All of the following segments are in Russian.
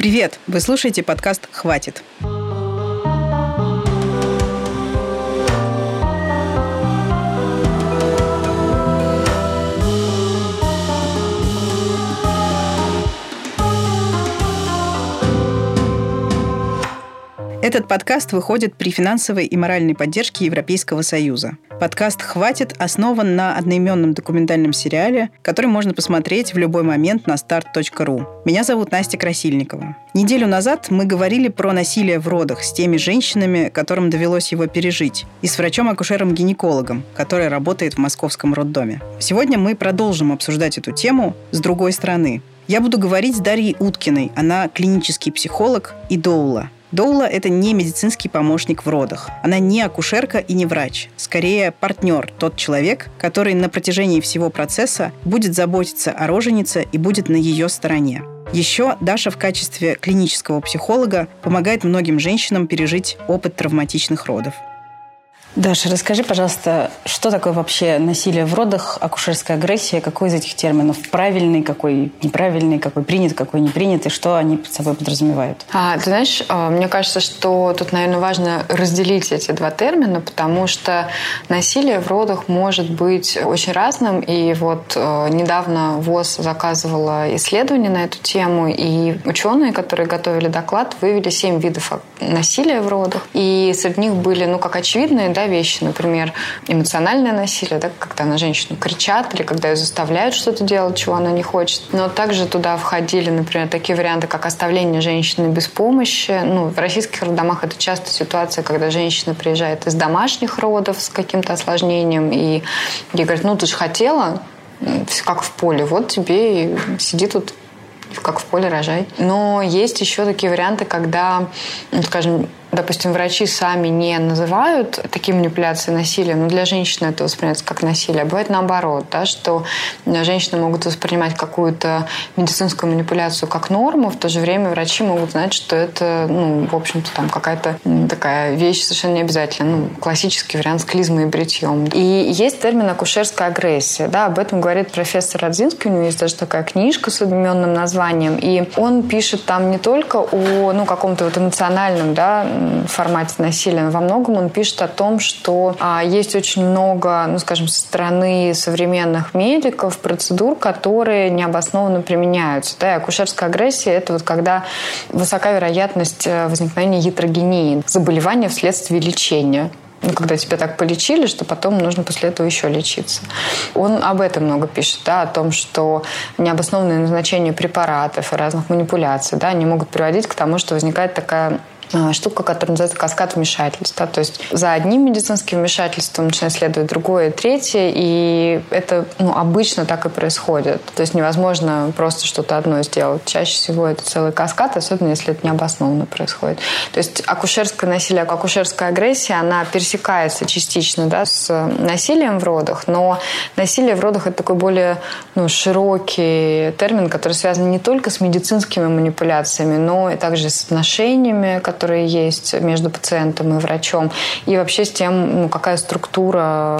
Привет! Вы слушаете подкаст «Хватит». Этот подкаст выходит при финансовой и моральной поддержке Европейского Союза. Подкаст «Хватит» основан на одноименном документальном сериале, который можно посмотреть в любой момент на start.ru. Меня зовут Настя Красильникова. Неделю назад мы говорили про насилие в родах с теми женщинами, которым довелось его пережить, и с врачом-акушером-гинекологом, который работает в московском роддоме. Сегодня мы продолжим обсуждать эту тему с другой стороны. Я буду говорить с Дарьей Уткиной. Она клинический психолог и доула – Доула – это не медицинский помощник в родах. Она не акушерка и не врач. Скорее, партнер, тот человек, который на протяжении всего процесса будет заботиться о роженице и будет на ее стороне. Еще Даша в качестве клинического психолога помогает многим женщинам пережить опыт травматичных родов. Даша, расскажи, пожалуйста, что такое вообще насилие в родах, акушерская агрессия, какой из этих терминов правильный, какой неправильный, какой принят, какой не принят, и что они под собой подразумевают? А, ты знаешь, а, мне кажется, что тут, наверное, важно разделить эти два термина, потому что насилие в родах может быть очень разным, и вот э, недавно ВОЗ заказывала исследование на эту тему, и ученые, которые готовили доклад, вывели семь видов насилия в родах, и среди них были, ну, как очевидные, да, вещи, например, эмоциональное насилие, да, когда на женщину кричат или когда ее заставляют что-то делать, чего она не хочет. Но также туда входили, например, такие варианты, как оставление женщины без помощи. Ну, в российских роддомах это часто ситуация, когда женщина приезжает из домашних родов с каким-то осложнением, и ей говорят, ну, ты же хотела, как в поле, вот тебе и сиди тут как в поле рожай. Но есть еще такие варианты, когда, ну, скажем, допустим, врачи сами не называют такие манипуляции насилием, но для женщины это воспринимается как насилие. Бывает наоборот, да, что женщины могут воспринимать какую-то медицинскую манипуляцию как норму, в то же время врачи могут знать, что это, ну, в общем-то, там какая-то такая вещь совершенно не обязательно. Ну, классический вариант с клизмой и бритьем. И есть термин акушерская агрессия. Да, об этом говорит профессор Родзинский. У него есть даже такая книжка с одноименным названием. И он пишет там не только о ну, каком-то вот эмоциональном да, формате насилия. Во многом он пишет о том, что а, есть очень много, ну, скажем, со стороны современных медиков процедур, которые необоснованно применяются. Да, и акушерская агрессия – это вот когда высока вероятность э, возникновения ятрогении, заболевания вследствие лечения ну, когда тебя так полечили, что потом нужно после этого еще лечиться. Он об этом много пишет, да, о том, что необоснованное назначение препаратов и разных манипуляций, да, они могут приводить к тому, что возникает такая штука, которая называется каскад вмешательств. Да? То есть за одним медицинским вмешательством начинает следовать другое, третье, и это ну, обычно так и происходит. То есть невозможно просто что-то одно сделать. Чаще всего это целый каскад, особенно если это необоснованно происходит. То есть акушерское насилие, акушерская агрессия, она пересекается частично да, с насилием в родах, но насилие в родах это такой более ну, широкий термин, который связан не только с медицинскими манипуляциями, но и также с отношениями, которые которые есть между пациентом и врачом, и вообще с тем, ну, какая структура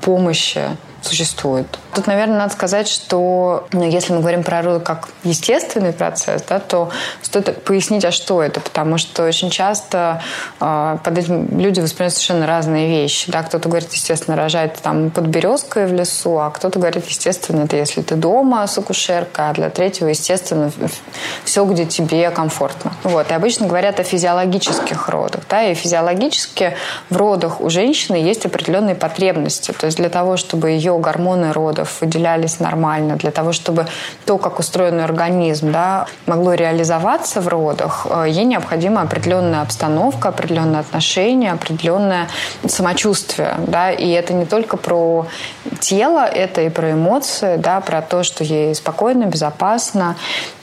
помощи существует. Тут, наверное, надо сказать, что ну, если мы говорим про роды как естественный процесс, да, то стоит пояснить, а что это, потому что очень часто э, под этим люди воспринимают совершенно разные вещи. Да? Кто-то говорит, естественно, рожает там под березкой в лесу, а кто-то говорит, естественно, это если ты дома с акушеркой, а для третьего, естественно, все, где тебе комфортно. Вот. И обычно говорят о физиологических родах. Да? И физиологически в родах у женщины есть определенные потребности. То есть для того, чтобы ее ее гормоны родов выделялись нормально, для того, чтобы то, как устроен организм, да, могло реализоваться в родах, э, ей необходима определенная обстановка, определенное отношение, определенное самочувствие. Да, и это не только про тело, это и про эмоции, да, про то, что ей спокойно, безопасно,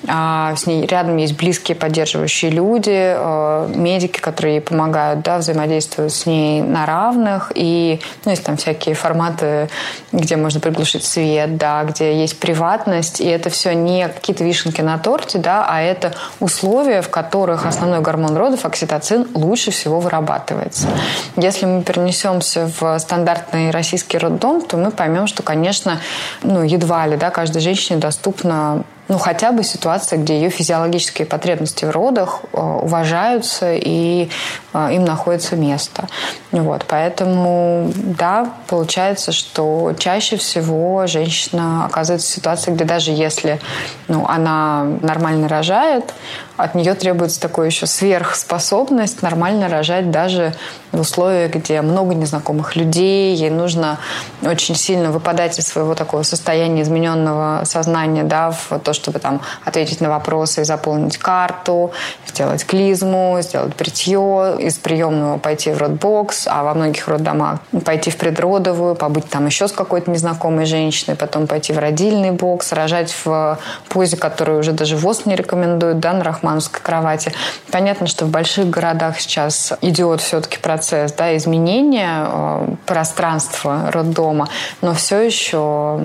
а с ней рядом есть близкие поддерживающие люди, э, медики, которые ей помогают, да, взаимодействуют с ней на равных, и ну, есть там всякие форматы где можно приглушить свет, да, где есть приватность, и это все не какие-то вишенки на торте, да, а это условия, в которых основной гормон родов, окситоцин, лучше всего вырабатывается. Если мы перенесемся в стандартный российский роддом, то мы поймем, что, конечно, ну, едва ли, да, каждой женщине доступно ну, хотя бы ситуация, где ее физиологические потребности в родах э, уважаются и э, им находится место. Вот, поэтому, да, получается, что чаще всего женщина оказывается в ситуации, где даже если ну, она нормально рожает, от нее требуется такой еще сверхспособность нормально рожать даже в условиях, где много незнакомых людей, ей нужно очень сильно выпадать из своего такого состояния измененного сознания, да, в то, чтобы там ответить на вопросы заполнить карту, сделать клизму, сделать бритье, из приемного пойти в родбокс, а во многих роддомах пойти в предродовую, побыть там еще с какой-то незнакомой женщиной, потом пойти в родильный бокс, рожать в позе, которую уже даже ВОЗ не рекомендует, да, на рахмановской кровати. Понятно, что в больших городах сейчас идет все-таки процесс да, изменения э, пространства роддома, но все еще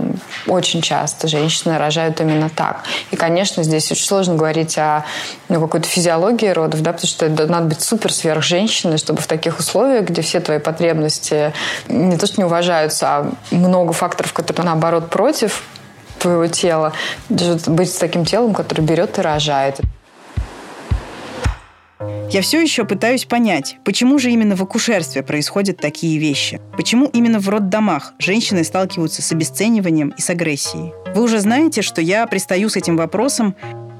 очень часто женщины рожают именно так. И, конечно, здесь очень сложно говорить о ну, какой-то физиологии родов, да, потому что надо быть супер сверхженщиной, чтобы в таких условиях, где все твои потребности не то что не уважаются, а много факторов, которые наоборот против твоего тела, быть с таким телом, который берет и рожает. Я все еще пытаюсь понять, почему же именно в акушерстве происходят такие вещи? Почему именно в роддомах женщины сталкиваются с обесцениванием и с агрессией? Вы уже знаете, что я пристаю с этим вопросом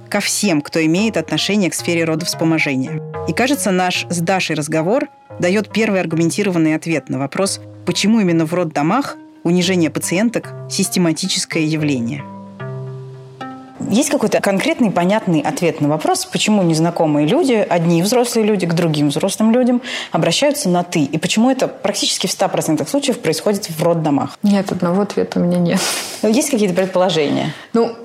ко всем, кто имеет отношение к сфере родовспоможения. И кажется, наш с Дашей разговор дает первый аргументированный ответ на вопрос, почему именно в роддомах унижение пациенток – систематическое явление. Есть какой-то конкретный, понятный ответ на вопрос, почему незнакомые люди, одни взрослые люди к другим взрослым людям обращаются на «ты», и почему это практически в 100% случаев происходит в роддомах? Нет, одного ответа у меня нет. Есть какие-то предположения? Ну,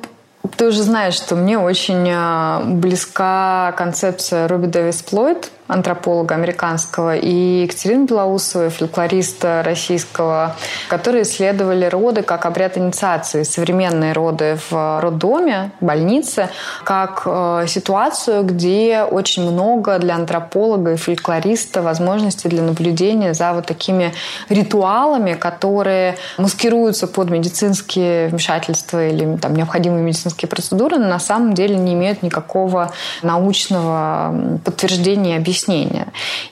ты уже знаешь, что мне очень а, близка концепция Робби Дэвис Плойд, антрополога американского, и Екатерины Белоусовой, фольклориста российского, которые исследовали роды как обряд инициации, современные роды в роддоме, больнице, как э, ситуацию, где очень много для антрополога и фольклориста возможностей для наблюдения за вот такими ритуалами, которые маскируются под медицинские вмешательства или там, необходимые медицинские процедуры, но на самом деле не имеют никакого научного подтверждения и объяснения.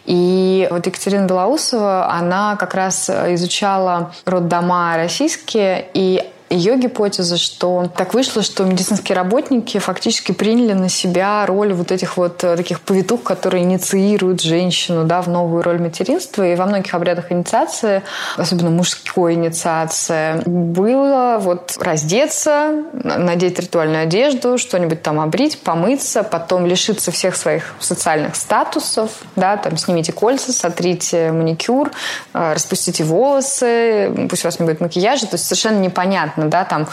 И вот Екатерина Белоусова, она как раз изучала роддома российские, и ее гипотеза, что так вышло, что медицинские работники фактически приняли на себя роль вот этих вот э, таких повитух, которые инициируют женщину да, в новую роль материнства. И во многих обрядах инициации, особенно мужской инициации, было вот раздеться, надеть ритуальную одежду, что-нибудь там обрить, помыться, потом лишиться всех своих социальных статусов, да, там снимите кольца, сотрите маникюр, э, распустите волосы, пусть у вас не будет макияжа, то есть совершенно непонятно, понятно, да, там,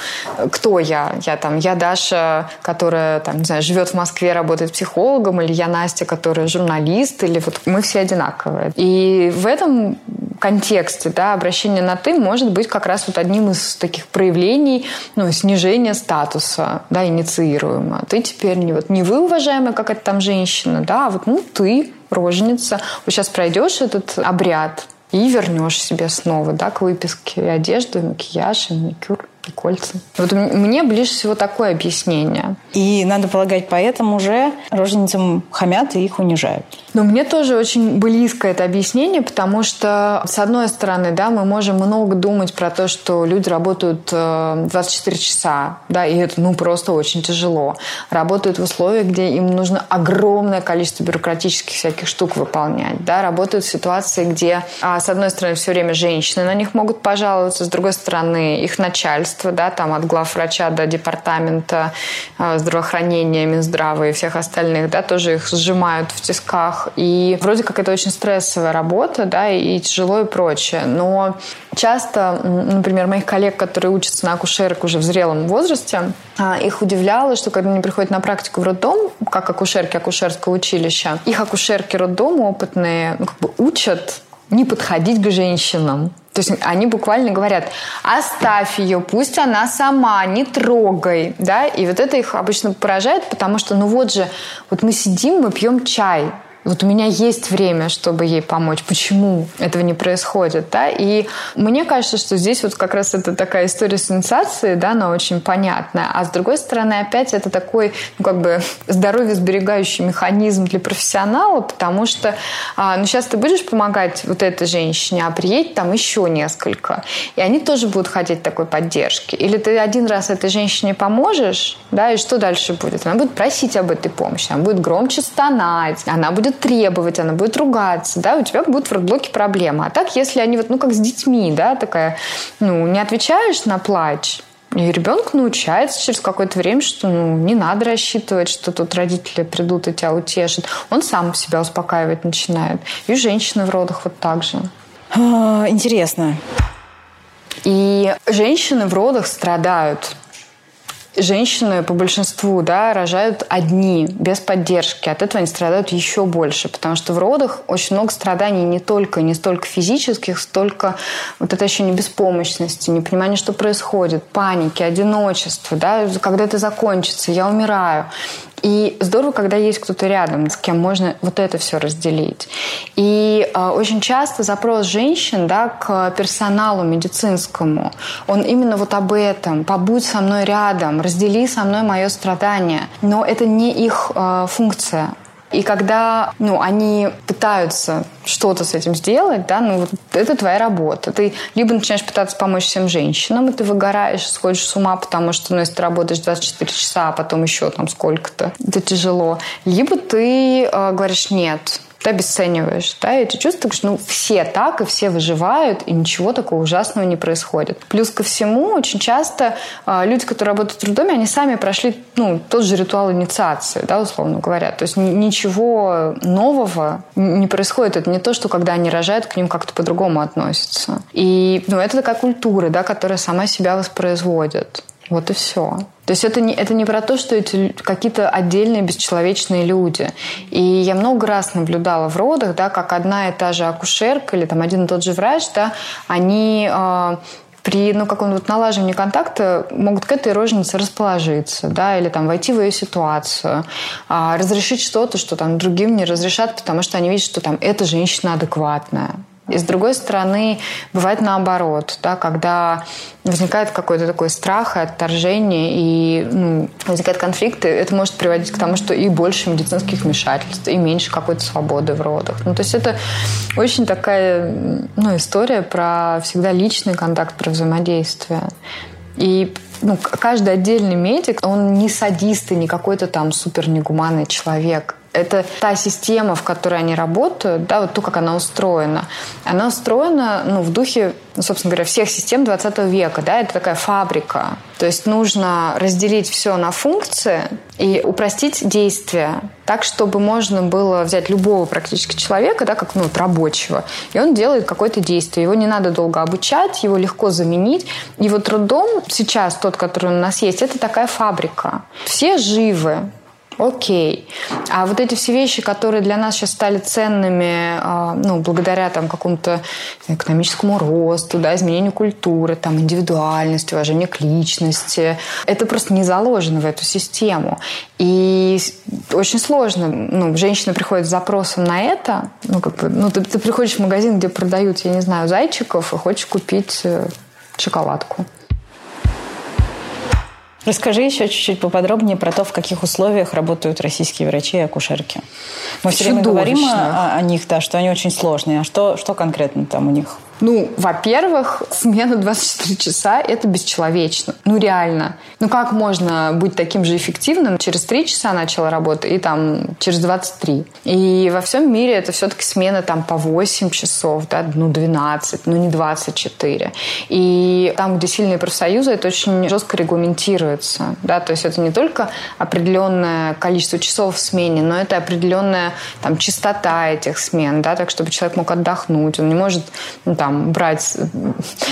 кто я. Я там, я Даша, которая, там, не знаю, живет в Москве, работает психологом, или я Настя, которая журналист, или вот мы все одинаковые. И в этом контексте, да, обращение на «ты» может быть как раз вот одним из таких проявлений ну, снижения статуса, да, инициируемо. Ты теперь не, вот, не вы, уважаемая, как это там женщина, да, а вот ну, ты, роженица, вот сейчас пройдешь этот обряд, и вернешь себе снова, да, к выписке одежду, макияж, и маникюр кольца. Вот мне ближе всего такое объяснение. И надо полагать, поэтому уже роженицам хамят и их унижают. Но мне тоже очень близко это объяснение, потому что, с одной стороны, да, мы можем много думать про то, что люди работают 24 э, часа, да, и это, ну, просто очень тяжело. Работают в условиях, где им нужно огромное количество бюрократических всяких штук выполнять, да, работают в ситуации, где, а, с одной стороны, все время женщины на них могут пожаловаться, с другой стороны, их начальство, да, там от главврача до департамента э, здравоохранения, Минздрава и всех остальных, да, тоже их сжимают в тисках, и вроде как это очень стрессовая работа, да, и тяжело и прочее. Но часто, например, моих коллег, которые учатся на акушерок уже в зрелом возрасте, а, их удивляло, что когда они приходят на практику в роддом, как акушерки акушерского училища, их акушерки роддома опытные ну, как бы учат не подходить к женщинам. То есть они буквально говорят, оставь ее, пусть она сама, не трогай, да, и вот это их обычно поражает, потому что, ну вот же, вот мы сидим, мы пьем чай, Вот у меня есть время, чтобы ей помочь. Почему этого не происходит, да? И мне кажется, что здесь вот как раз это такая история с инициацией, да, она очень понятная. А с другой стороны, опять это такой, ну, как бы здоровье сберегающий механизм для профессионала, потому что, а, ну, сейчас ты будешь помогать вот этой женщине, а приедет там еще несколько. И они тоже будут хотеть такой поддержки. Или ты один раз этой женщине поможешь, да, и что дальше будет? Она будет просить об этой помощи, она будет громче стонать, она будет требовать, она будет ругаться, да, у тебя будут в родблоке проблемы. А так, если они вот, ну, как с детьми, да, такая, ну, не отвечаешь на плач, и ребенок научается через какое-то время, что ну, не надо рассчитывать, что тут родители придут и тебя утешат. Он сам себя успокаивать начинает. И женщины в родах вот так же. А, интересно. И женщины в родах страдают женщины по большинству да, рожают одни, без поддержки. От этого они страдают еще больше, потому что в родах очень много страданий не только, не столько физических, столько вот это еще не беспомощности, непонимание, что происходит, паники, одиночество, да, когда это закончится, я умираю. И здорово, когда есть кто-то рядом, с кем можно вот это все разделить. И э, очень часто запрос женщин да, к персоналу медицинскому, он именно вот об этом. Побудь со мной рядом, раздели со мной мое страдание. Но это не их э, функция. И когда ну, они пытаются что-то с этим сделать, да, ну, вот это твоя работа. Ты либо начинаешь пытаться помочь всем женщинам, и ты выгораешь, сходишь с ума, потому что, ну, если ты работаешь 24 часа, а потом еще там сколько-то, это тяжело. Либо ты э, говоришь «нет», ты обесцениваешь да, эти чувства, что ну, все так, и все выживают, и ничего такого ужасного не происходит. Плюс ко всему, очень часто э, люди, которые работают в роддоме, они сами прошли ну, тот же ритуал инициации, да, условно говоря. То есть ничего нового не происходит. Это не то, что когда они рожают, к ним как-то по-другому относятся. И ну, это такая культура, да, которая сама себя воспроизводит. Вот и все. То есть это не, это не про то, что эти какие-то отдельные бесчеловечные люди. И я много раз наблюдала в родах, да, как одна и та же акушерка или там один и тот же врач, да, они э, при ну, каком-то вот налаживании контакта могут к этой роженице расположиться, да, или там войти в ее ситуацию, а, разрешить что-то, что там другим не разрешат, потому что они видят, что там эта женщина адекватная. И с другой стороны, бывает наоборот, да, когда возникает какой-то такой страх и отторжение, и ну, возникают конфликты, это может приводить к тому, что и больше медицинских вмешательств, и меньше какой-то свободы в родах. Ну, то есть это очень такая ну, история про всегда личный контакт, про взаимодействие. И ну, каждый отдельный медик, он не садист и не какой-то там супер негуманный человек. Это та система, в которой они работают, да, вот то, как она устроена. Она устроена ну, в духе, ну, собственно говоря, всех систем 20 века. Да, это такая фабрика. То есть нужно разделить все на функции и упростить действия так, чтобы можно было взять любого практически человека, да, как ну, вот рабочего, и он делает какое-то действие. Его не надо долго обучать, его легко заменить. И вот роддом сейчас, тот, который у нас есть, это такая фабрика. Все живы, окей. А вот эти все вещи, которые для нас сейчас стали ценными, а, ну, благодаря там какому-то экономическому росту, да, изменению культуры, там, индивидуальности, уважению к личности, это просто не заложено в эту систему. И очень сложно, ну, женщина приходит с запросом на это, ну, как бы, ну, ты, ты приходишь в магазин, где продают, я не знаю, зайчиков, и хочешь купить э, шоколадку. Расскажи еще чуть-чуть поподробнее про то, в каких условиях работают российские врачи и акушерки. Мы все время говорим о, о них, да, что они очень сложные. А что, что конкретно там у них? Ну, во-первых, смена 24 часа – это бесчеловечно. Ну, реально. Ну, как можно быть таким же эффективным? Через 3 часа начала работа и там через 23. И во всем мире это все-таки смена там по 8 часов, да, ну, 12, ну, не 24. И там, где сильные профсоюзы, это очень жестко регламентируется, да, то есть это не только определенное количество часов в смене, но это определенная там частота этих смен, да, так, чтобы человек мог отдохнуть. Он не может, ну, там, там брать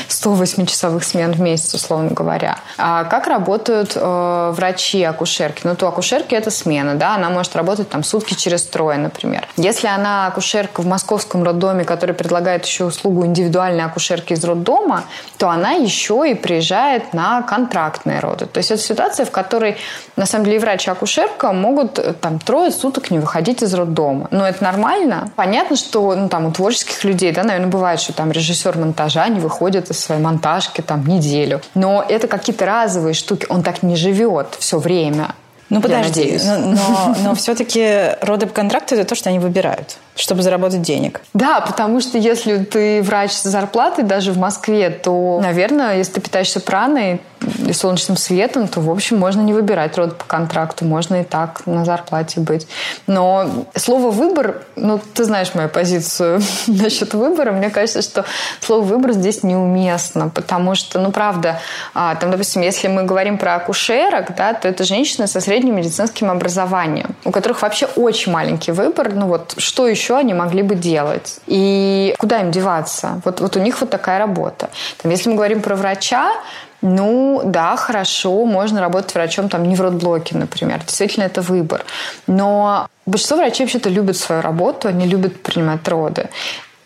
108-часовых смен в месяц, условно говоря. А как работают э, врачи, акушерки? Ну, то акушерки это смена, да, она может работать там сутки через трое, например. Если она акушерка в московском роддоме, который предлагает еще услугу индивидуальной акушерки из роддома, то она еще и приезжает на контрактные роды. То есть это ситуация, в которой на самом деле и врач, и акушерка могут э, там трое суток не выходить из роддома. Но это нормально. Понятно, что ну, там у творческих людей, да, наверное, бывает, что там режиссер монтажа не выходит из своей монтажки там неделю. Но это какие-то разовые штуки. Он так не живет все время. Ну подожди, но, но, но все-таки роды по контракту это то, что они выбирают чтобы заработать денег. Да, потому что если ты врач с зарплатой даже в Москве, то, наверное, если ты питаешься праной и солнечным светом, то, в общем, можно не выбирать род по контракту, можно и так на зарплате быть. Но слово «выбор», ну, ты знаешь мою позицию насчет выбора, мне кажется, что слово «выбор» здесь неуместно, потому что, ну, правда, а, там, допустим, если мы говорим про акушерок, да, то это женщины со средним медицинским образованием, у которых вообще очень маленький выбор, ну, вот, что еще еще они могли бы делать? И куда им деваться? Вот, вот у них вот такая работа. Там, если мы говорим про врача, ну, да, хорошо, можно работать врачом там не в родблоке, например. Действительно, это выбор. Но большинство врачей вообще-то любят свою работу, они любят принимать роды.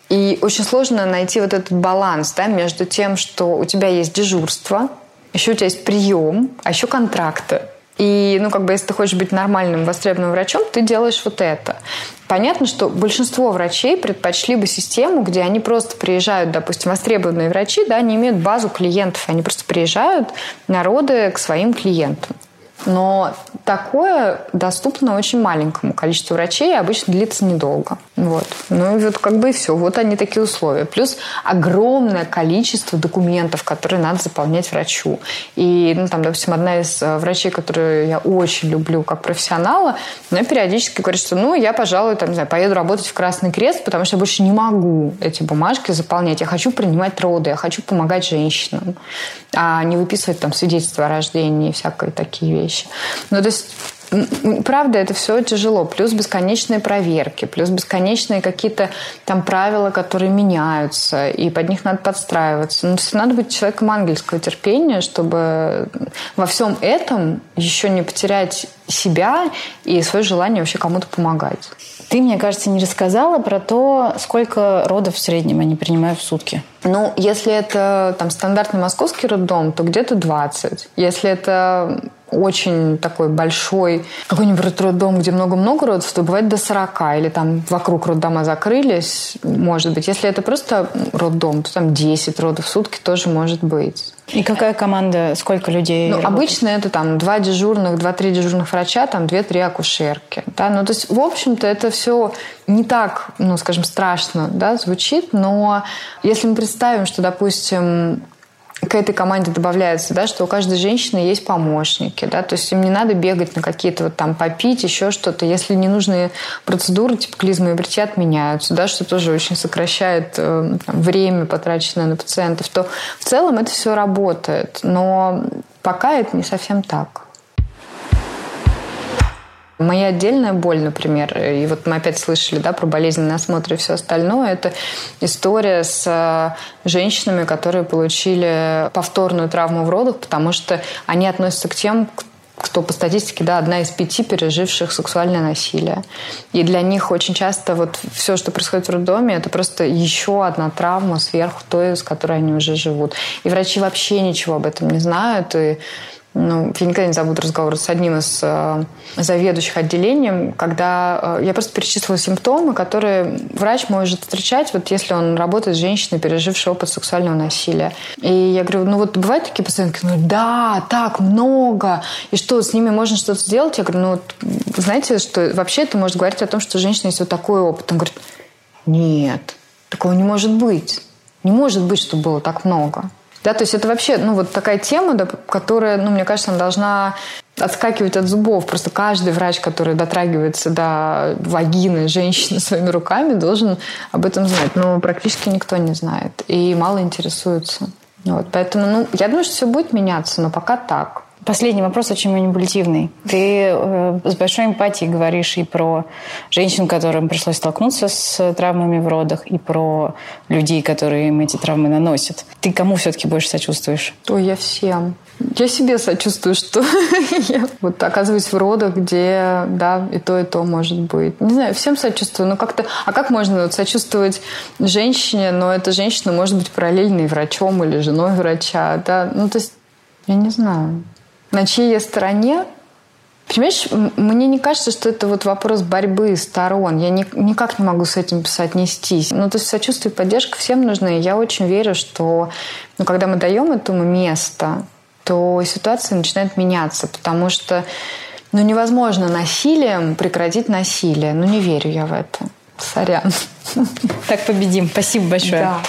И очень сложно найти вот этот баланс да, между тем, что у тебя есть дежурство, еще у тебя есть прием, а еще контракты. И, ну, как бы, если ты хочешь быть нормальным, востребованным врачом, ты делаешь вот это. Понятно, что большинство врачей предпочли бы систему, где они просто приезжают, допустим, востребованные врачи, да, они имеют базу клиентов, они просто приезжают народы к своим клиентам. Но такое доступно очень маленькому количеству врачей и обычно длится недолго. Вот. Ну и вот как бы и все. Вот они такие условия. Плюс огромное количество документов, которые надо заполнять врачу. И, ну, там, допустим, одна из э, врачей, которую я очень люблю как профессионала, она периодически говорит, что, ну, я, пожалуй, там, не знаю, поеду работать в Красный Крест, потому что я больше не могу эти бумажки заполнять. Я хочу принимать роды, я хочу помогать женщинам, а не выписывать там свидетельства о рождении и всякие такие вещи. Ну, то есть правда, это все тяжело. Плюс бесконечные проверки, плюс бесконечные какие-то там правила, которые меняются, и под них надо подстраиваться. Ну, то есть надо быть человеком ангельского терпения, чтобы во всем этом еще не потерять себя и свое желание вообще кому-то помогать. Ты, мне кажется, не рассказала про то, сколько родов в среднем они принимают в сутки. Ну, если это там стандартный московский роддом, то где-то 20. Если это очень такой большой какой-нибудь роддом, где много-много родов, то бывает до 40. Или там вокруг роддома закрылись, может быть. Если это просто роддом, то там 10 родов в сутки тоже может быть. И какая команда, сколько людей? Ну, обычно это там два дежурных, два-три дежурных врача, там две-три акушерки. Да? Ну, то есть, в общем-то, это все не так, ну, скажем, страшно да, звучит, но если мы представим, что, допустим, к этой команде добавляется, да, что у каждой женщины есть помощники, да, то есть им не надо бегать на какие-то вот там попить, еще что-то. Если ненужные процедуры, типа клизмы и бритья отменяются, да, что тоже очень сокращает э, время, потраченное на пациентов, то в целом это все работает. Но пока это не совсем так. Моя отдельная боль, например, и вот мы опять слышали да, про болезненный осмотр и все остальное, это история с э, женщинами, которые получили повторную травму в родах, потому что они относятся к тем, кто по статистике, да, одна из пяти переживших сексуальное насилие. И для них очень часто вот все, что происходит в роддоме, это просто еще одна травма сверху той, с которой они уже живут. И врачи вообще ничего об этом не знают. И ну, я никогда не забуду разговор с одним из э, заведующих отделением, когда э, я просто перечислила симптомы, которые врач может встречать, вот если он работает с женщиной, пережившей опыт сексуального насилия. И я говорю, ну вот бывают такие пациентки, ну да, так много, и что, с ними можно что-то сделать? Я говорю, ну вот, знаете, что вообще это может говорить о том, что женщина есть вот такой опыт. Он говорит, нет, такого не может быть. Не может быть, что было так много. Да, то есть это вообще, ну, вот такая тема, да, которая, ну, мне кажется, она должна отскакивать от зубов. Просто каждый врач, который дотрагивается до вагины женщины своими руками, должен об этом знать. Но практически никто не знает и мало интересуется. Вот, поэтому, ну, я думаю, что все будет меняться, но пока так. Последний вопрос очень манипулятивный. Ты э, с большой эмпатией говоришь и про женщин, которым пришлось столкнуться с травмами в родах, и про людей, которые им эти травмы наносят. Ты кому все-таки больше сочувствуешь? Ой, я всем. Я себе сочувствую, что я вот оказываюсь в родах, где, да, и то, и то может быть. Не знаю, всем сочувствую, но как-то... А как можно вот сочувствовать женщине, но эта женщина может быть параллельной врачом или женой врача, да? Ну, то есть, я не знаю на чьей стороне, Понимаешь, мне не кажется, что это вот вопрос борьбы сторон. Я ни, никак не могу с этим соотнестись. Ну, то есть сочувствие и поддержка всем нужны. Я очень верю, что ну, когда мы даем этому место, то ситуация начинает меняться, потому что ну, невозможно насилием прекратить насилие. Ну, не верю я в это. Сорян. Так победим. Спасибо большое. Да.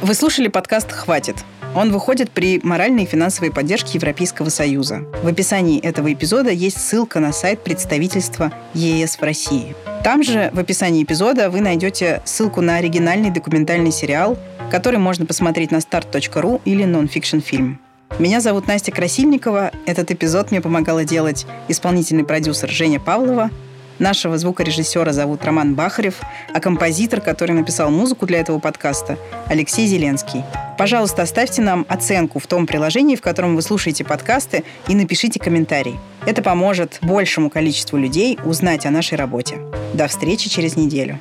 Вы слушали подкаст «Хватит». Он выходит при моральной и финансовой поддержке Европейского Союза. В описании этого эпизода есть ссылка на сайт представительства ЕС в России. Там же в описании эпизода вы найдете ссылку на оригинальный документальный сериал, который можно посмотреть на start.ru или Nonfiction фильм. Меня зовут Настя Красильникова. Этот эпизод мне помогала делать исполнительный продюсер Женя Павлова – Нашего звукорежиссера зовут Роман Бахарев, а композитор, который написал музыку для этого подкаста, Алексей Зеленский. Пожалуйста, оставьте нам оценку в том приложении, в котором вы слушаете подкасты, и напишите комментарий. Это поможет большему количеству людей узнать о нашей работе. До встречи через неделю.